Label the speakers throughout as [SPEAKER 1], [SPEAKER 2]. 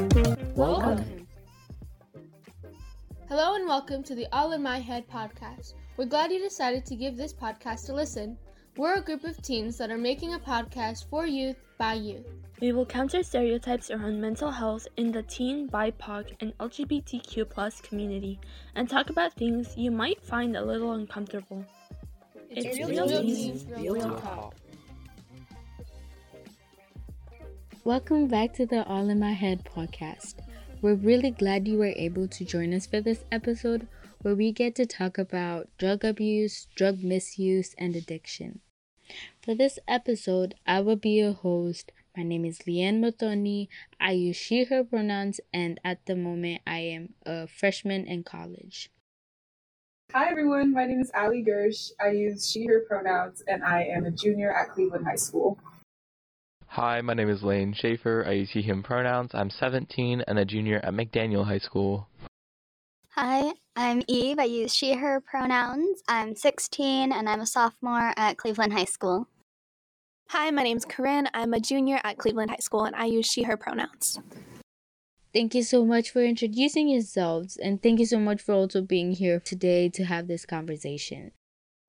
[SPEAKER 1] Welcome.
[SPEAKER 2] Hello and welcome to the All in My Head podcast. We're glad you decided to give this podcast a listen. We're a group of teens that are making a podcast for youth by youth.
[SPEAKER 3] We will counter stereotypes around mental health in the teen, BIPOC, and LGBTQ plus community and talk about things you might find a little uncomfortable.
[SPEAKER 2] It's,
[SPEAKER 1] It's
[SPEAKER 2] real,
[SPEAKER 1] real
[SPEAKER 2] teens,
[SPEAKER 1] teens,
[SPEAKER 2] real
[SPEAKER 1] real
[SPEAKER 2] talk.
[SPEAKER 1] talk.
[SPEAKER 4] Welcome back to the All in My Head podcast. We're really glad you were able to join us for this episode where we get to talk about drug abuse, drug misuse, and addiction. For this episode, I will be your host. My name is Leanne Motoni. I use she, her pronouns, and at the moment, I am a freshman in college.
[SPEAKER 5] Hi everyone, my name is Ali Gersh. I use she, her pronouns, and I am a junior at Cleveland High School.
[SPEAKER 6] Hi, my name is Lane Schaefer. I use he, him pronouns. I'm 17 and a junior at McDaniel High School.
[SPEAKER 7] Hi, I'm Eve. I use she, her pronouns. I'm 16 and I'm a sophomore at Cleveland High School.
[SPEAKER 8] Hi, my name's Corinne. I'm a junior at Cleveland High School and I use she, her pronouns.
[SPEAKER 4] Thank you so much for introducing yourselves, and thank you so much for also being here today to have this conversation.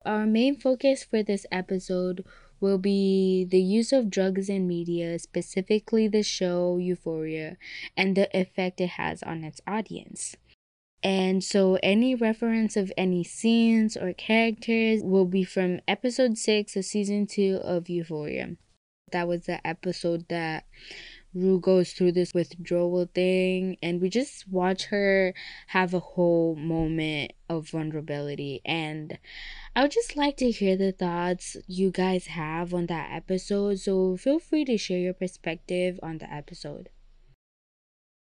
[SPEAKER 4] Our main focus for this episode will be the use of drugs in media, specifically the show Euphoria, and the effect it has on its audience. And so, any reference of any scenes or characters will be from episode 6 of season 2 of Euphoria. That was the episode that Rue goes through this withdrawal thing, and we just watch her have a whole moment of vulnerability. And I would just like to hear the thoughts you guys have on that episode, so feel free to share your perspective on the episode.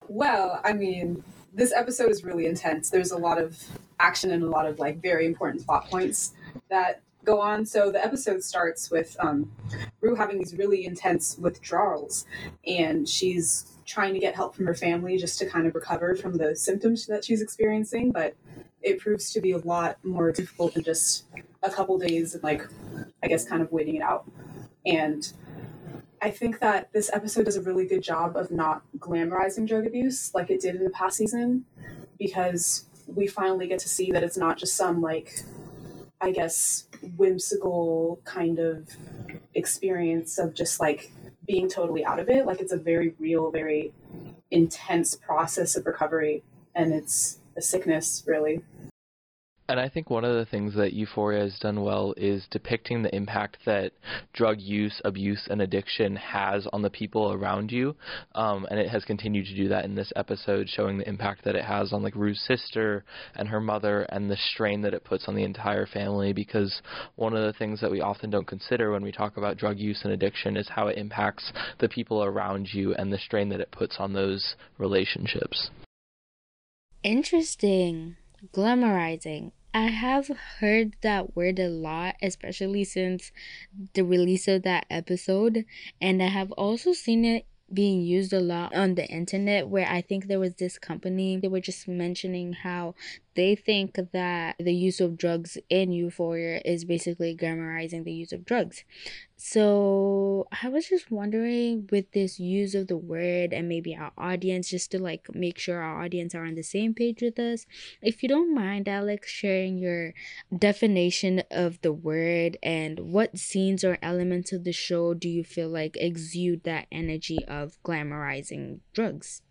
[SPEAKER 5] Well, I mean, this episode is really intense. There's a lot of action and a lot of like very important plot points that go on. So the episode starts with um, Rue having these really intense withdrawals, and she's trying to get help from her family just to kind of recover from the symptoms that she's experiencing. But it proves to be a lot more difficult than just a couple days of like, I guess, kind of waiting it out. And I think that this episode does a really good job of not glamorizing drug abuse like it did in the past season because we finally get to see that it's not just some like I guess whimsical kind of experience of just like being totally out of it. Like it's a very real very intense process of recovery and it's a sickness really
[SPEAKER 6] And I think one of the things that Euphoria has done well is depicting the impact that drug use, abuse, and addiction has on the people around you. Um, and it has continued to do that in this episode, showing the impact that it has on like Rue's sister and her mother and the strain that it puts on the entire family. Because one of the things that we often don't consider when we talk about drug use and addiction is how it impacts the people around you and the strain that it puts on those relationships.
[SPEAKER 4] Interesting. Glamorizing. I have heard that word a lot, especially since the release of that episode. And I have also seen it being used a lot on the internet where I think there was this company, they were just mentioning how they think that the use of drugs in Euphoria is basically glamorizing the use of drugs. So I was just wondering with this use of the word and maybe our audience, just to like make sure our audience are on the same page with us. If you don't mind, Alex, sharing your definition of the word and what scenes or elements of the show do you feel like exude that energy of glamorizing drugs?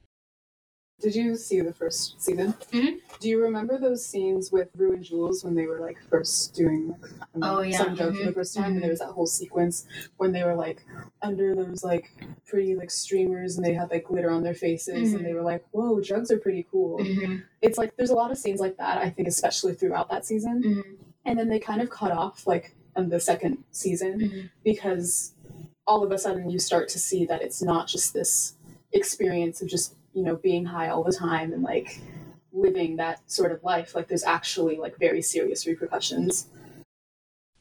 [SPEAKER 5] Did you see the first season?
[SPEAKER 1] Mhm.
[SPEAKER 5] Do you remember those scenes with Rue and Jules when they were like first doing like don't know,
[SPEAKER 1] Oh, yeah.
[SPEAKER 5] some drug for the
[SPEAKER 1] Mhm.
[SPEAKER 5] first time? And there mm-hmm. was that whole sequence when they were like under those like pretty like streamers and they had like glitter on their faces and they mm-hmm. were like, "Whoa, drugs are pretty cool."
[SPEAKER 1] Mm-hmm.
[SPEAKER 5] It's like there's a lot of scenes like that. I think especially throughout that season, and then they kind of cut off like in the second season because all of a sudden you start to see that it's not just this experience of just you know being high all the time and like living that sort of life like there's actually like very serious repercussions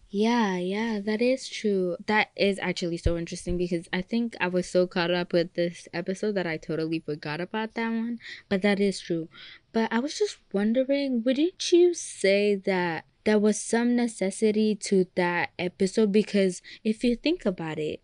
[SPEAKER 4] Yeah, yeah, that is true. That is actually so interesting because I think I was so caught up with this episode that I totally forgot about that one. But that is true. But I was just wondering, wouldn't you say that there was some necessity to that episode? Because if you think about it,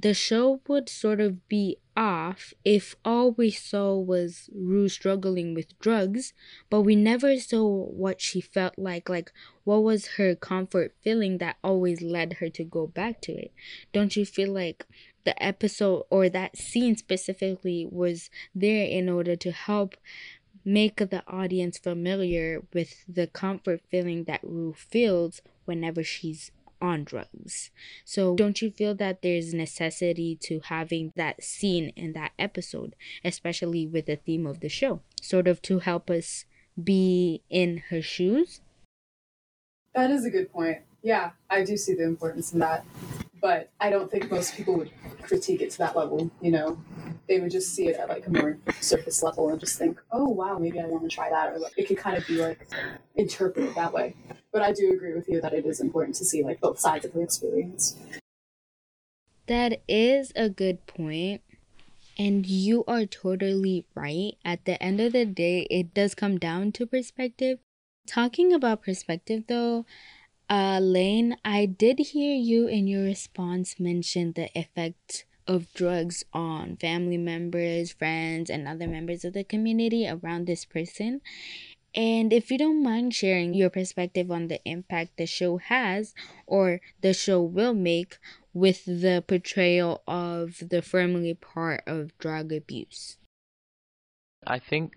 [SPEAKER 4] the show would sort of be off if all we saw was Rue struggling with drugs, but we never saw what she felt like, like what was her comfort feeling that always led her to go back to it. Don't you feel like the episode or that scene specifically was there in order to help make the audience familiar with the comfort feeling that Rue feels whenever she's on drugs. So don't you feel that there's necessity to having that scene in that episode, especially with the theme of the show, sort of to help us be in her shoes?
[SPEAKER 5] That is a good point. Yeah, I do see the importance in that. But I don't think most people would critique it to that level, you know. They would just see it at like a more surface level and just think, oh wow, maybe I want to try that. Or like, it could kind of be like interpreted that way. But I do agree with you that it is important to see like both sides of the experience.
[SPEAKER 4] That is a good point. And you are totally right. At the end of the day, it does come down to perspective. Talking about perspective though, uh, Lane, I did hear you in your response mention the effect of drugs on family members, friends, and other members of the community around this person. And if you don't mind sharing your perspective on the impact the show has or the show will make with the portrayal of the family part of drug abuse.
[SPEAKER 6] I think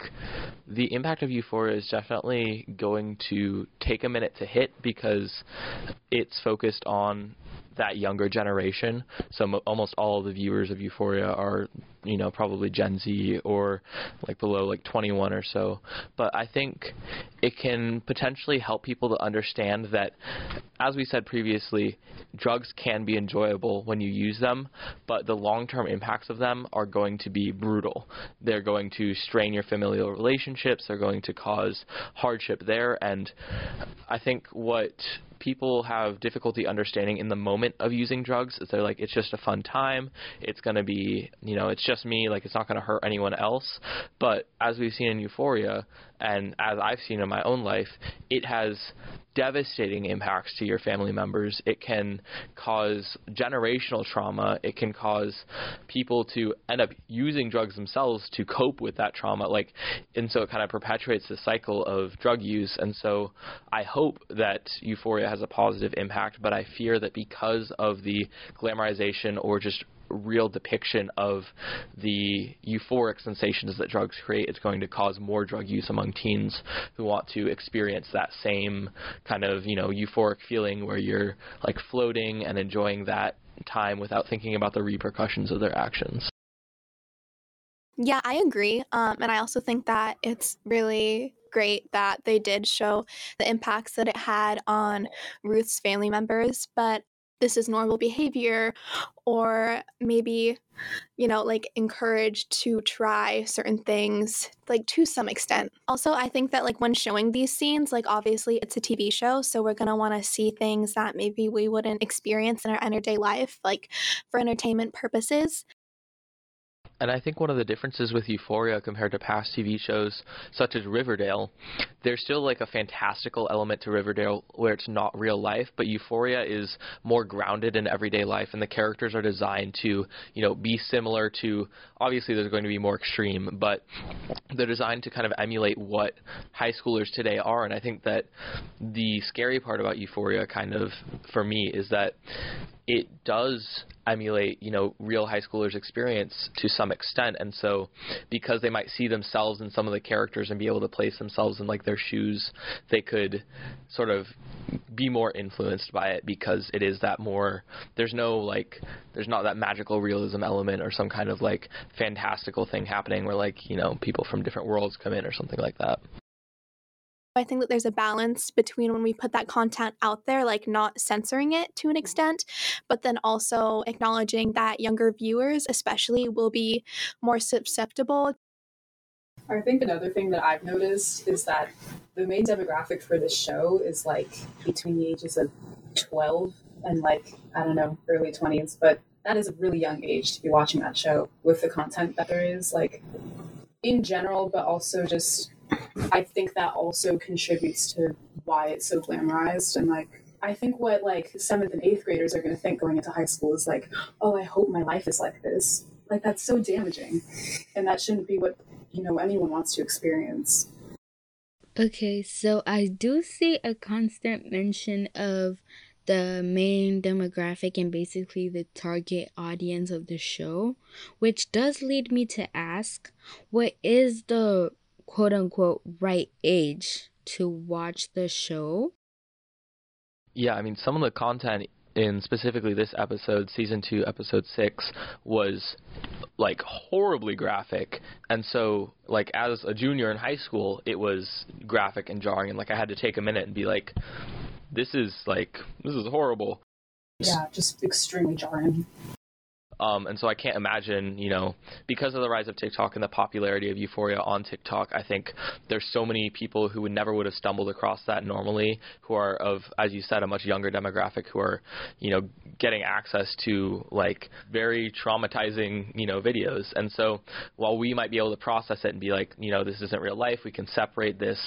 [SPEAKER 6] the impact of Euphoria is definitely going to take a minute to hit because it's focused on that younger generation. So mo- almost all of the viewers of Euphoria are, you know, probably Gen Z or like below like 21 or so. But I think it can potentially help people to understand that, as we said previously, drugs can be enjoyable when you use them, but the long-term impacts of them are going to be brutal. They're going to strain your familial relationships. They're going to cause hardship there, and I think what people have difficulty understanding in the moment of using drugs. They're like it's just a fun time. It's going to be you know it's just me. Like it's not going to hurt anyone else. But as we've seen in euphoria and as I've seen in my own life, it has devastating impacts to your family members. It can cause generational trauma. It can cause people to end up using drugs themselves to cope with that trauma. Like, and so it kind of perpetuates the cycle of drug use. And so I hope that Euphoria has a positive impact, but I fear that because of the glamorization or just real depiction of the euphoric sensations that drugs create, it's going to cause more drug use among teens who want to experience that same kind of, you know, euphoric feeling where you're like floating and enjoying that time without thinking about the repercussions of their actions.
[SPEAKER 8] Yeah, I agree. Um, and I also think that it's really great that they did show the impacts that it had on Rue's family members. But this is normal behavior or maybe you know like encouraged to try certain things like to some extent. Also i think that like when showing these scenes like obviously it's a tv show so we're going to want to see things that maybe we wouldn't experience in our everyday life like for entertainment purposes
[SPEAKER 6] and I think one of the differences with Euphoria compared to past TV shows such as Riverdale, there's still like a fantastical element to Riverdale where it's not real life, but Euphoria is more grounded in everyday life and the characters are designed to, you know, be similar to obviously there's going to be more extreme, but they're designed to kind of emulate what high schoolers today are. And I think that the scary part about Euphoria kind of for me is that it does emulate, you know, real high schoolers' experience to some extent. And so, because they might see themselves in some of the characters and be able to place themselves in like their shoes, they could sort of be more influenced by it because it is that more. There's no like, there's not that magical realism element or some kind of like fantastical thing happening where like you know people from different worlds come in or something like that.
[SPEAKER 8] I think that there's a balance between when we put that content out there, like not censoring it to an mm-hmm. extent, but then also acknowledging that younger viewers, especially, will be more susceptible.
[SPEAKER 5] I think another thing that I've noticed is that the main demographic for this show is like between the ages of 12 and like, I don't know, early 20s, but that is a really young age to be watching that show with the content that there is, like in general, but also just I think that also contributes to why it's so glamorized and like I think what like seventh and eighth graders are going to think going into high school is like, oh, I hope my life is like this. Like that's so damaging, and that shouldn't be what you know anyone wants to experience.
[SPEAKER 4] Okay, so I do see a constant mention of the main demographic and basically the target audience of the show, which does lead me to ask what is the quote unquote right age to watch the show?
[SPEAKER 6] Yeah, I mean, some of the content in specifically this episode, season two, episode six, was like horribly graphic. And so, like, as a junior in high school, it was graphic and jarring. And, like, I had to take a minute and be like, this is, like, this is horrible.
[SPEAKER 5] Yeah, just extremely jarring.
[SPEAKER 6] Um, and so I can't imagine, you know, because of the rise of TikTok and the popularity of Euphoria on TikTok, I think there's so many people who would never would have stumbled across that normally, who are of, as you said, a much younger demographic, who are, you know, getting access to like very traumatizing, you know, videos. And so while we might be able to process it and be like, you know, this isn't real life, we can separate this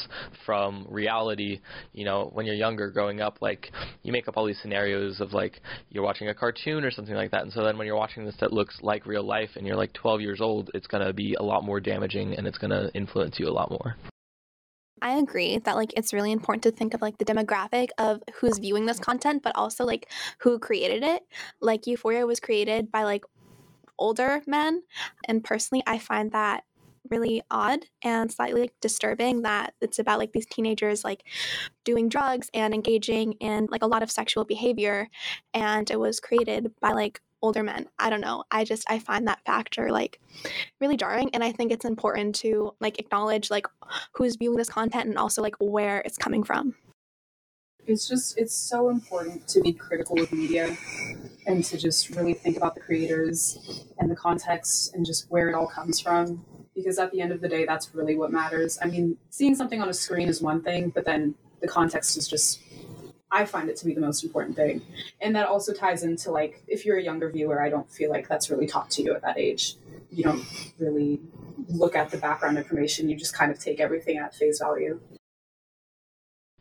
[SPEAKER 6] from reality. You know, when you're younger, growing up, like you make up all these scenarios of like you're watching a cartoon or something like that, and so then when you're watching that looks like real life and you're like 12 years old, it's going to be a lot more damaging and it's going to influence you a lot more.
[SPEAKER 8] I agree that like it's really important to think of like the demographic of who's viewing this content, but also like who created it. Like Euphoria was created by like older men, and personally, I find that really odd and slightly like, disturbing that it's about like these teenagers like doing drugs and engaging in like a lot of sexual behavior and it was created by like older men. I don't know. I just I find that factor like really jarring and I think it's important to like acknowledge like who's viewing this content and also like where it's coming from.
[SPEAKER 5] It's just it's so important to be critical of media and to just really think about the creators and the context and just where it all comes from because at the end of the day that's really what matters. I mean, seeing something on a screen is one thing, but then the context is just I find it to be the most important thing. And that also ties into like if you're a younger viewer, I don't feel like that's really taught to you at that age. You don't really look at the background information, you just kind of take everything at face value.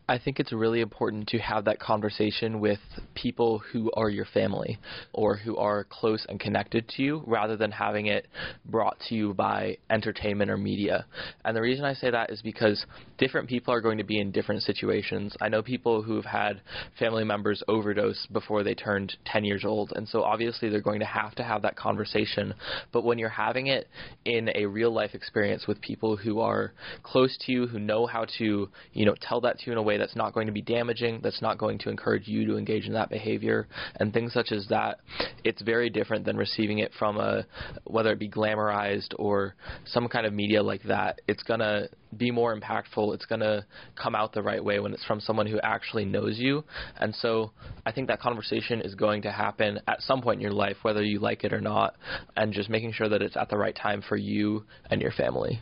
[SPEAKER 6] I think it's really important to have that conversation with people who are your family or who are close and connected to you rather than having it brought to you by entertainment or media. And the reason I say that is because different people are going to be in different situations. I know people who've had family members overdose before they turned 10 years old, and so obviously they're going to have to have that conversation. But when you're having it in a real life experience with people who are close to you, who know how to, you know, tell that to you in a way way that's not going to be damaging, that's not going to encourage you to engage in that behavior, and things such as that, it's very different than receiving it from a, whether it be glamorized or some kind of media like that. It's going to be more impactful. It's going to come out the right way when it's from someone who actually knows you. And so I think that conversation is going to happen at some point in your life, whether you like it or not, and just making sure that it's at the right time for you and your family.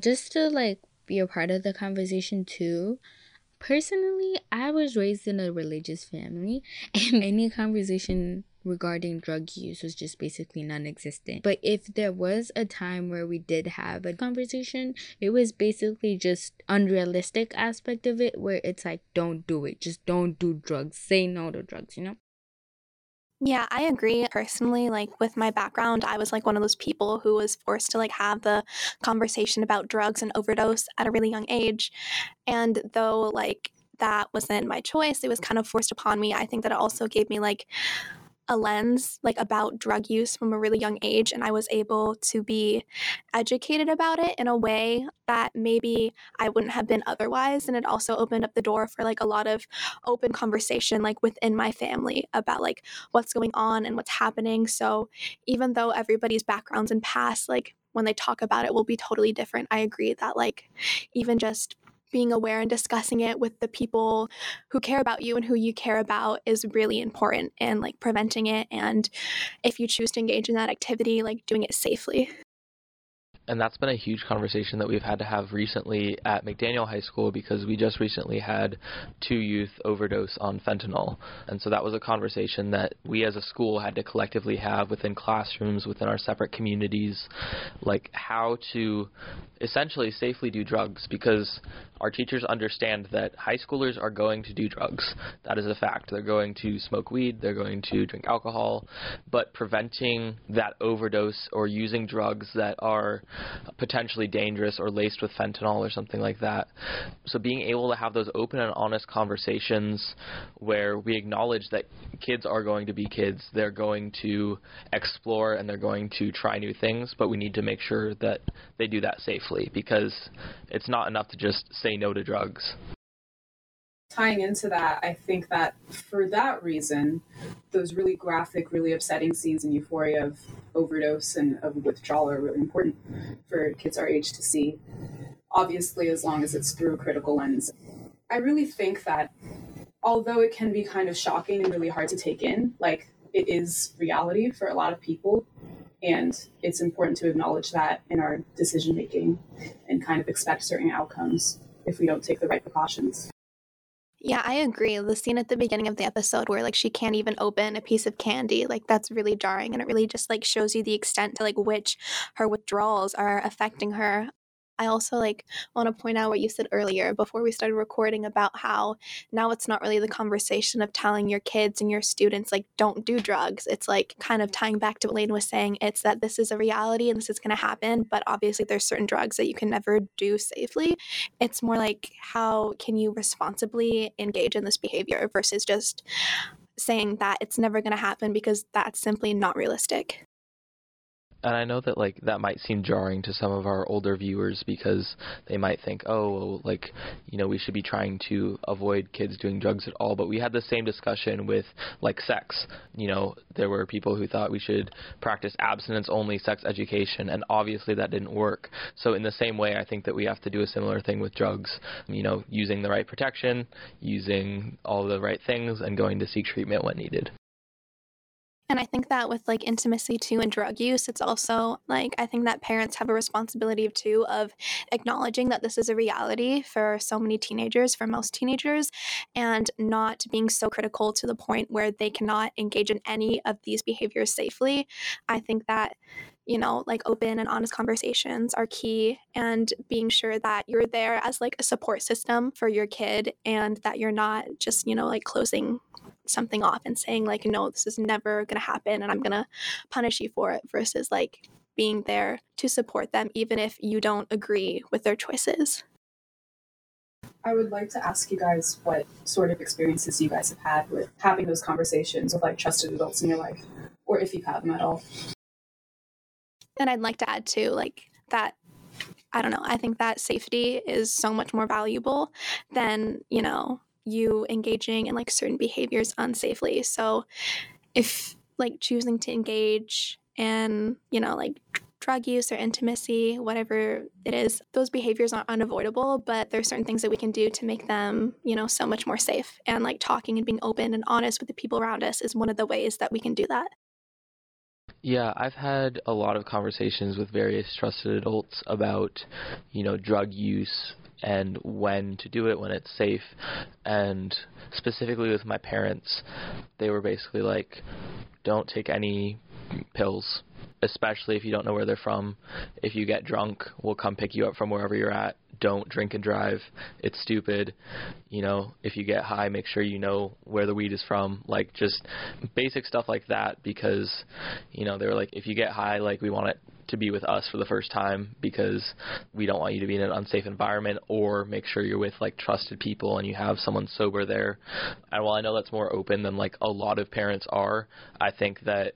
[SPEAKER 4] Just to like be a part of the conversation too. Personally, I was raised in a religious family, and any conversation regarding drug use was just basically non existent. But if there was a time where we did have a conversation, it was basically just unrealistic aspect of it where it's like don't do it. Just don't do drugs. Say no to drugs, you know?
[SPEAKER 8] Yeah, I agree. Personally, like with my background, I was like one of those people who was forced to like have the conversation about drugs and overdose at a really young age. And though like that wasn't my choice, it was kind of forced upon me. I think that it also gave me like a lens like about drug use from a really young age and I was able to be educated about it in a way that maybe I wouldn't have been otherwise and it also opened up the door for like a lot of open conversation like within my family about like what's going on and what's happening. So even though everybody's backgrounds and past like when they talk about it will be totally different I agree that like even just being aware and discussing it with the people who care about you and who you care about is really important and like preventing it and if you choose to engage in that activity like doing it safely
[SPEAKER 6] and that's been a huge conversation that we've had to have recently at McDaniel High School because we just recently had two youth overdose on fentanyl. And so that was a conversation that we as a school had to collectively have within classrooms, within our separate communities, like how to essentially safely do drugs because our teachers understand that high schoolers are going to do drugs. That is a fact. They're going to smoke weed, they're going to drink alcohol, but preventing that overdose or using drugs that are potentially dangerous or laced with fentanyl or something like that. So being able to have those open and honest conversations where we acknowledge that kids are going to be kids, they're going to explore and they're going to try new things, but we need to make sure that they do that safely because it's not enough to just say no to drugs
[SPEAKER 5] tying into that, I think that for that reason, those really graphic, really upsetting scenes in Euphoria of overdose and of withdrawal are really important for kids our age to see. Obviously, as long as it's through a critical lens. I really think that although it can be kind of shocking and really hard to take in, like it is reality for a lot of people. And it's important to acknowledge that in our decision making and kind of expect certain outcomes if we don't take the right precautions.
[SPEAKER 8] Yeah, I agree. The scene at the beginning of the episode where like she can't even open a piece of candy, like that's really jarring and it really just like shows you the extent to like which her withdrawals are affecting her I also like want to point out what you said earlier before we started recording about how now it's not really the conversation of telling your kids and your students like don't do drugs. It's like kind of tying back to what Layden was saying. It's that this is a reality and this is going to happen, but obviously there's certain drugs that you can never do safely. It's more like how can you responsibly engage in this behavior versus just saying that it's never going to happen because that's simply not realistic
[SPEAKER 6] and I know that like that might seem jarring to some of our older viewers because they might think, oh, like you know, we should be trying to avoid kids doing drugs at all. But we had the same discussion with like sex. You know, there were people who thought we should practice abstinence-only sex education, and obviously that didn't work. So in the same way, I think that we have to do a similar thing with drugs. You know, using the right protection, using all the right things, and going to seek treatment when needed.
[SPEAKER 8] And I think that with like intimacy too and drug use, it's also like I think that parents have a responsibility too of acknowledging that this is a reality for so many teenagers, for most teenagers, and not being so critical to the point where they cannot engage in any of these behaviors safely. I think that you know, like open and honest conversations are key and being sure that you're there as like a support system for your kid and that you're not just, you know, like closing something off and saying like no this is never going to happen and i'm going to punish you for it versus like being there to support them even if you don't agree with their choices
[SPEAKER 5] I would like to ask you guys what sort of experiences you guys have had with having those conversations with like trusted adults in your life, or if you've had them at all.
[SPEAKER 8] And I'd like to add too, like that I don't know, I think that safety is so much more valuable than, you know, you engaging in like certain behaviors unsafely. So if like choosing to engage in, you know, like drug use or intimacy, whatever it is, those behaviors are unavoidable, but there's certain things that we can do to make them, you know, so much more safe. And like talking and being open and honest with the people around us is one of the ways that we can do that.
[SPEAKER 6] Yeah, I've had a lot of conversations with various trusted adults about, you know, drug use and when to do it when it's safe. And specifically with my parents, they were basically like, don't take any pills, especially if you don't know where they're from. If you get drunk, we'll come pick you up from wherever you're at. Don't drink and drive. It's stupid. You know, if you get high, make sure you know where the weed is from. Like just basic stuff like that because, you know, they were like, if you get high, like we want it to be with us for the first time because we don't want you to be in an unsafe environment or make sure you're with like trusted people and you have someone sober there. And while I know that's more open than like a lot of parents are, I think that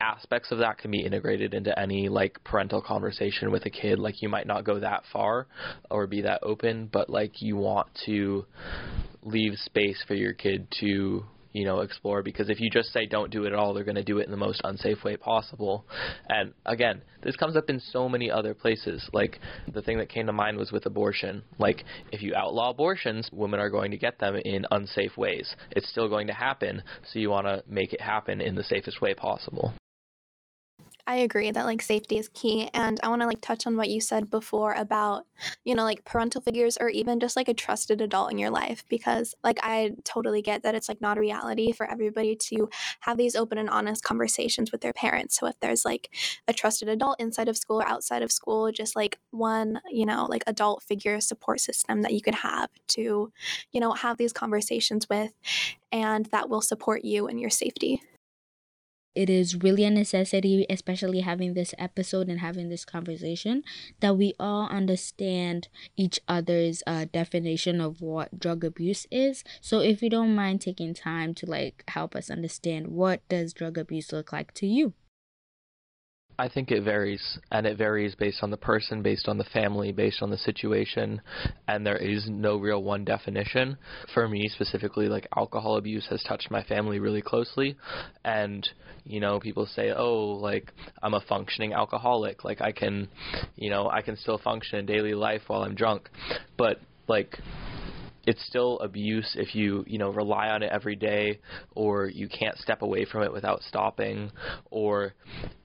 [SPEAKER 6] aspects of that can be integrated into any like parental conversation with a kid like you might not go that far or be that open but like you want to leave space for your kid to you know, explore because if you just say don't do it at all, they're going to do it in the most unsafe way possible. And again, this comes up in so many other places. Like the thing that came to mind was with abortion. Like if you outlaw abortions, women are going to get them in unsafe ways. It's still going to happen, so you want to make it happen in the safest way possible.
[SPEAKER 8] I agree that like safety is key. And I want to like touch on what you said before about, you know, like parental figures or even just like a trusted adult in your life. Because like I totally get that it's like not a reality for everybody to have these open and honest conversations with their parents. So if there's like a trusted adult inside of school or outside of school, just like one, you know, like adult figure support system that you could have to, you know, have these conversations with and that will support you and your safety
[SPEAKER 4] it is really a necessity, especially having this episode and having this conversation, that we all understand each other's uh, definition of what drug abuse is. So, if you don't mind taking time to like help us understand what does drug abuse look like to you.
[SPEAKER 6] I think it varies, and it varies based on the person, based on the family, based on the situation, and there is no real one definition. For me specifically, like alcohol abuse has touched my family really closely, and you know, people say, "Oh, like I'm a functioning alcoholic, like I can, you know, I can still function in daily life while I'm drunk," but like it's still abuse if you you know rely on it every day or you can't step away from it without stopping or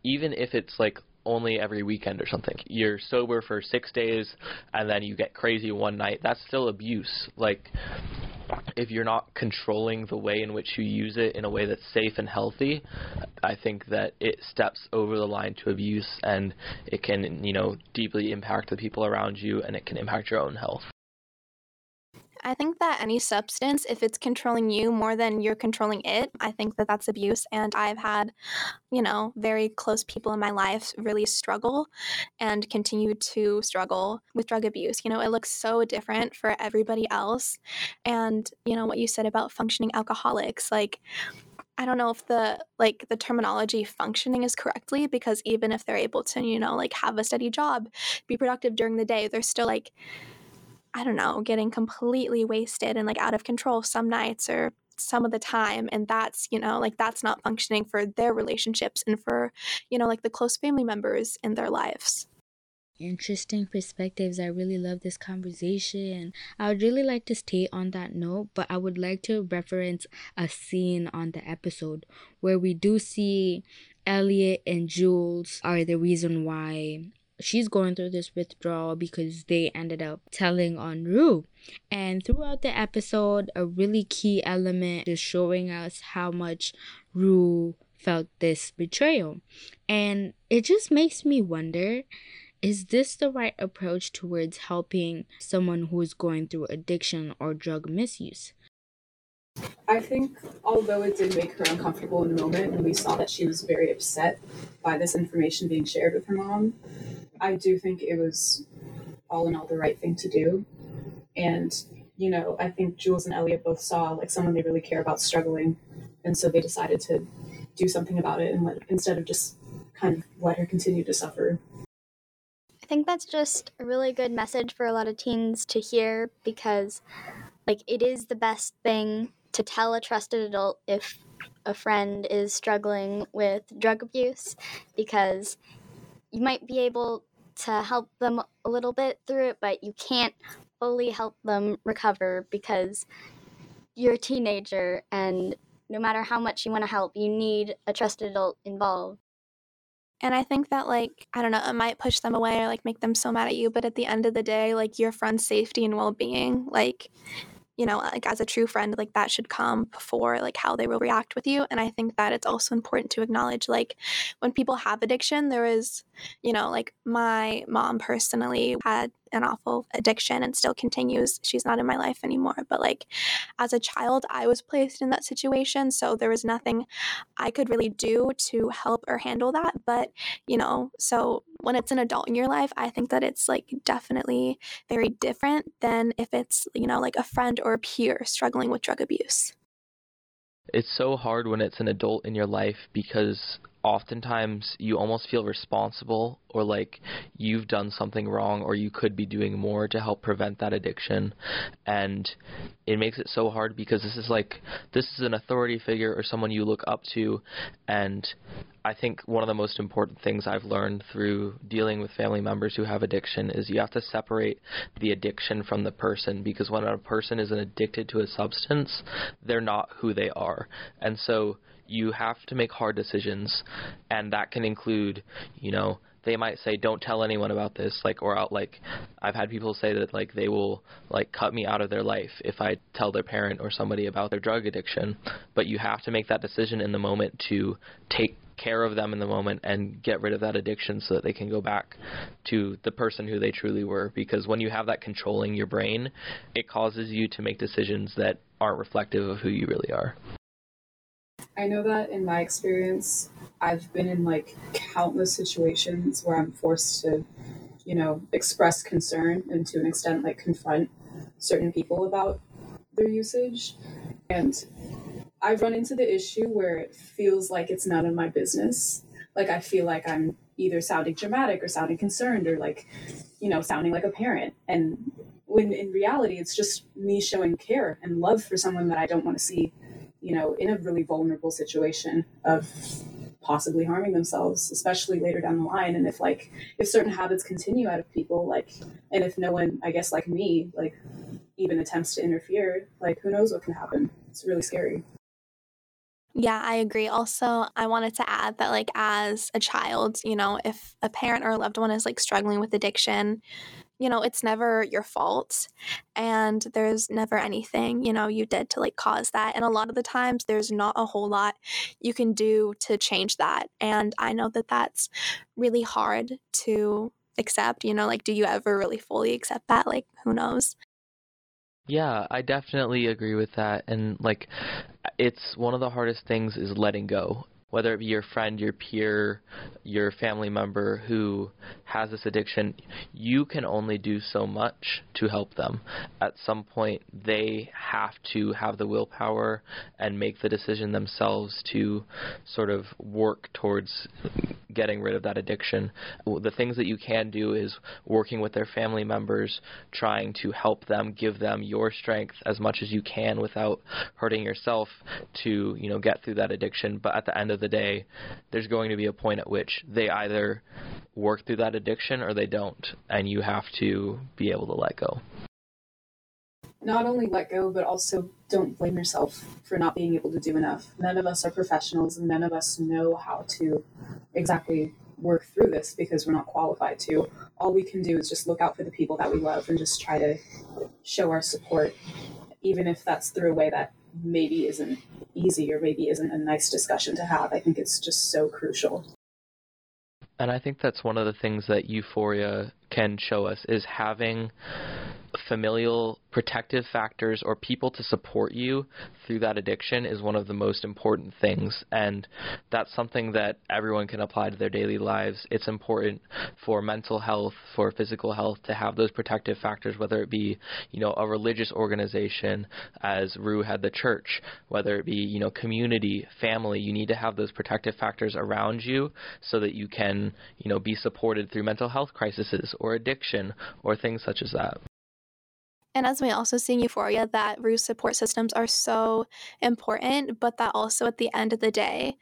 [SPEAKER 6] even if it's like only every weekend or something. You're sober for 6 days and then you get crazy one night. That's still abuse. Like if you're not controlling the way in which you use it in a way that's safe and healthy, I think that it steps over the line to abuse and it can, you know, deeply impact the people around you and it can impact your own health.
[SPEAKER 8] I think that any substance, if it's controlling you more than you're controlling it, I think that that's abuse. And I've had, you know, very close people in my life really struggle and continue to struggle with drug abuse. You know, it looks so different for everybody else. And, you know, what you said about functioning alcoholics, like, I don't know if the like the terminology functioning is correctly because even if they're able to, you know, like have a steady job, be productive during the day, they're still like I don't know, getting completely wasted and like out of control some nights or some of the time and that's you know like that's not functioning for their relationships and for you know like the close family members in their lives.
[SPEAKER 4] Interesting perspectives. I really love this conversation. I would really like to stay on that note but i would like to reference a scene on the episode where we do see elliot and jules are the reason why she's going through this withdrawal because they ended up telling on Rue. And throughout the episode, a really key element is showing us how much Rue felt this betrayal. And it just makes me wonder is this the right approach towards helping someone who is going through addiction or drug misuse?
[SPEAKER 5] I think, although it did make her uncomfortable in the moment, and we saw that she was very upset by this information being shared with her mom, I do think it was all in all the right thing to do. And, you know, I think Jules and Elliot both saw like someone they really care about struggling. And so they decided to do something about it and let, instead of just kind of let her continue to suffer.
[SPEAKER 7] I think that's just a really good message for a lot of teens to hear because, like, it is the best thing to tell a trusted adult if a friend is struggling with drug abuse because you might be able to help them a little bit through it, but you can't fully help them recover because you're a teenager and no matter how much you want to help, you need a trusted adult involved.
[SPEAKER 8] And I think that, like, I don't know, it might push them away or like make them so mad at you. But at the end of the day, like, your friend's safety and well being, like, you know, like as a true friend, like that should come before like how they will react with you. And I think that it's also important to acknowledge like when people have addiction, there is, you know, like my mom personally had an awful addiction and still continues. She's not in my life anymore. But like as a child, I was placed in that situation. So there was nothing I could really do to help or handle that. But, you know, so when it's an adult in your life, I think that it's like definitely very different than if it's, you know, like a friend or a peer struggling with drug abuse.
[SPEAKER 6] It's so hard when it's an adult in your life because oftentimes you almost feel responsible or like you've done something wrong or you could be doing more to help prevent that addiction and it makes it so hard because this is like this is an authority figure or someone you look up to and I think one of the most important things I've learned through dealing with family members who have addiction is you have to separate the addiction from the person because when a person is addicted to a substance, they're not who they are. And so you have to make hard decisions and that can include, you know, they might say don't tell anyone about this like or out like i've had people say that like they will like cut me out of their life if i tell their parent or somebody about their drug addiction. But you have to make that decision in the moment to take care of them in the moment and get rid of that addiction so that they can go back to the person who they truly were. Because when you have that controlling your brain it causes you to make decisions that aren't reflective of who you really are
[SPEAKER 5] I know that in my experience, I've been in like countless situations where I'm forced to, you know, express concern and to an extent like confront certain people about their usage. And I've run into the issue where it feels like it's none of my business. Like I feel like I'm either sounding dramatic or sounding concerned or like, you know, sounding like a parent. And when in reality, it's just me showing care and love for someone that I don't want to see you know, in a really vulnerable situation of possibly harming themselves, especially later down the line. And if like if certain habits continue out of people, like and if no one, I guess like me, like even attempts to interfere, like who knows what can happen. It's really scary.
[SPEAKER 8] Yeah, I agree. Also, I wanted to add that, like, as a child, you know, if a parent or a loved one is like struggling with addiction, you know, it's never your fault and there's never anything, you know, you did to like cause that. And a lot of the times there's not a whole lot you can do to change that. And I know that that's really hard to accept, you know, like do you ever really fully accept that? Like who knows?
[SPEAKER 6] Yeah, I definitely agree with that. And like, it's one of the hardest things is letting go whether it be your friend, your peer, your family member who has this addiction, you can only do so much to help them. At some point, they have to have the willpower and make the decision themselves to sort of work towards getting rid of that addiction. The things that you can do is working with their family members, trying to help them, give them your strength as much as you can without hurting yourself to, you know, get through that addiction. But at the end of the day, there's going to be a point at which they either work through that addiction or they don't, and you have to be able to let go
[SPEAKER 5] not only let go, but also don't blame yourself for not being able to do enough. None of us are professionals, and none of us know how to exactly work through this because we're not qualified to. All we can do is just look out for the people that we love and just try to show our support, even if that's through a way that maybe isn't easy or maybe isn't a nice discussion to have. I think it's just so crucial.
[SPEAKER 6] And I think that's one of the things that euphoria can show us is having familial protective factors or people to support you through that addiction is one of the most important things. And that's something that everyone can apply to their daily lives. It's important for mental health for physical health to have those protective factors whether it be you know a religious organization as Rue had the church whether it be you know community family. You need to have those protective factors around you so that you can you know be supported through mental health crises or addiction or things such as that
[SPEAKER 8] and as we also see in Euphoria, that Rue's support systems are so important, but that also at the end of the day,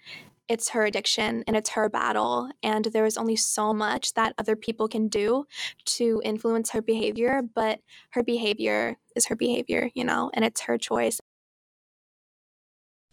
[SPEAKER 8] it's her addiction and it's her battle. And there is only so much that other people can do to influence her behavior, but her behavior is her behavior, you know, and it's her choice.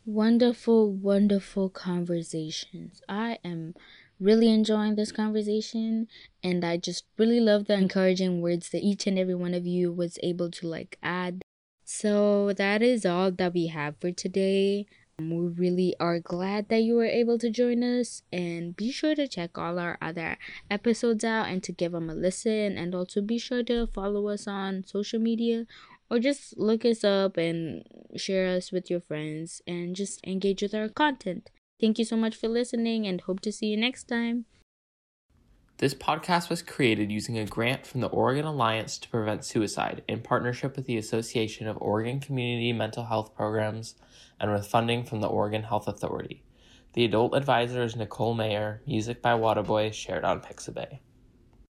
[SPEAKER 4] Wonderful, wonderful conversations. I am really enjoying this conversation and I just really love the encouraging words that each and every one of you was able to like add. So that is all that we have for today. Um, we really are glad that you were able to join us and be sure to check all our other episodes out and to give them a listen and also be sure to follow us on social media or just look us up and share us with your friends and just engage with our content. Thank you so much for listening and hope to see you next time.
[SPEAKER 1] This podcast was created using a grant from the Oregon Alliance to Prevent Suicide in partnership with the Association of Oregon Community Mental Health Programs and with funding from the Oregon Health Authority. The adult advisor is Nicole Mayer, music by Waterboy, shared on Pixabay.